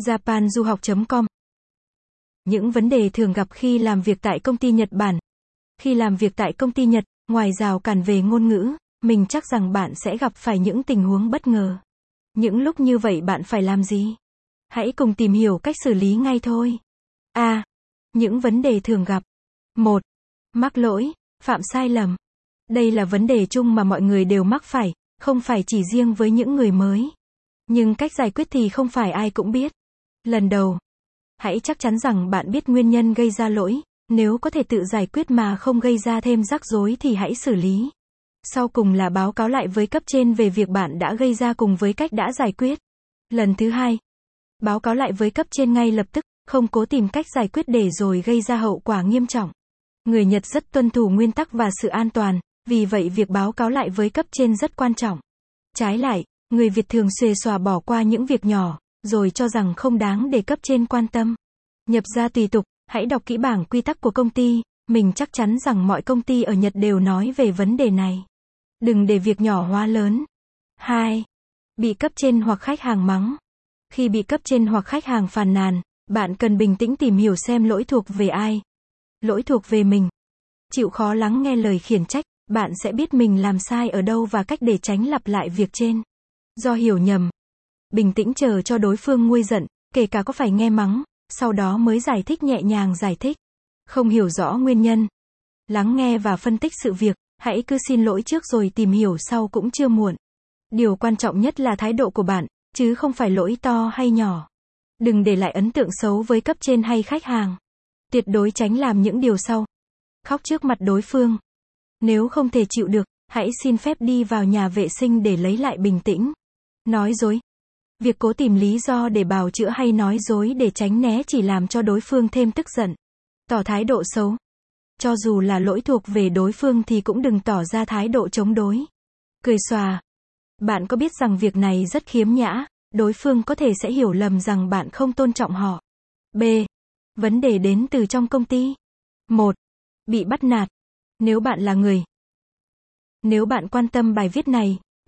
japanduhoc.com Những vấn đề thường gặp khi làm việc tại công ty Nhật Bản. Khi làm việc tại công ty Nhật, ngoài rào cản về ngôn ngữ, mình chắc rằng bạn sẽ gặp phải những tình huống bất ngờ. Những lúc như vậy bạn phải làm gì? Hãy cùng tìm hiểu cách xử lý ngay thôi. A. Những vấn đề thường gặp. 1. Mắc lỗi, phạm sai lầm. Đây là vấn đề chung mà mọi người đều mắc phải, không phải chỉ riêng với những người mới. Nhưng cách giải quyết thì không phải ai cũng biết. Lần đầu, hãy chắc chắn rằng bạn biết nguyên nhân gây ra lỗi, nếu có thể tự giải quyết mà không gây ra thêm rắc rối thì hãy xử lý. Sau cùng là báo cáo lại với cấp trên về việc bạn đã gây ra cùng với cách đã giải quyết. Lần thứ hai, báo cáo lại với cấp trên ngay lập tức, không cố tìm cách giải quyết để rồi gây ra hậu quả nghiêm trọng. Người Nhật rất tuân thủ nguyên tắc và sự an toàn, vì vậy việc báo cáo lại với cấp trên rất quan trọng. Trái lại, người Việt thường xuề xòa bỏ qua những việc nhỏ, rồi cho rằng không đáng để cấp trên quan tâm. Nhập ra tùy tục, hãy đọc kỹ bảng quy tắc của công ty, mình chắc chắn rằng mọi công ty ở Nhật đều nói về vấn đề này. Đừng để việc nhỏ hóa lớn. 2. Bị cấp trên hoặc khách hàng mắng. Khi bị cấp trên hoặc khách hàng phàn nàn, bạn cần bình tĩnh tìm hiểu xem lỗi thuộc về ai. Lỗi thuộc về mình. Chịu khó lắng nghe lời khiển trách, bạn sẽ biết mình làm sai ở đâu và cách để tránh lặp lại việc trên. Do hiểu nhầm. Bình tĩnh chờ cho đối phương nguôi giận, kể cả có phải nghe mắng, sau đó mới giải thích nhẹ nhàng giải thích. Không hiểu rõ nguyên nhân. Lắng nghe và phân tích sự việc, hãy cứ xin lỗi trước rồi tìm hiểu sau cũng chưa muộn. Điều quan trọng nhất là thái độ của bạn, chứ không phải lỗi to hay nhỏ. Đừng để lại ấn tượng xấu với cấp trên hay khách hàng. Tuyệt đối tránh làm những điều sau. Khóc trước mặt đối phương. Nếu không thể chịu được, hãy xin phép đi vào nhà vệ sinh để lấy lại bình tĩnh. Nói dối. Việc cố tìm lý do để bào chữa hay nói dối để tránh né chỉ làm cho đối phương thêm tức giận. Tỏ thái độ xấu. Cho dù là lỗi thuộc về đối phương thì cũng đừng tỏ ra thái độ chống đối. Cười xòa. Bạn có biết rằng việc này rất khiếm nhã, đối phương có thể sẽ hiểu lầm rằng bạn không tôn trọng họ. B. Vấn đề đến từ trong công ty. 1. Bị bắt nạt. Nếu bạn là người. Nếu bạn quan tâm bài viết này,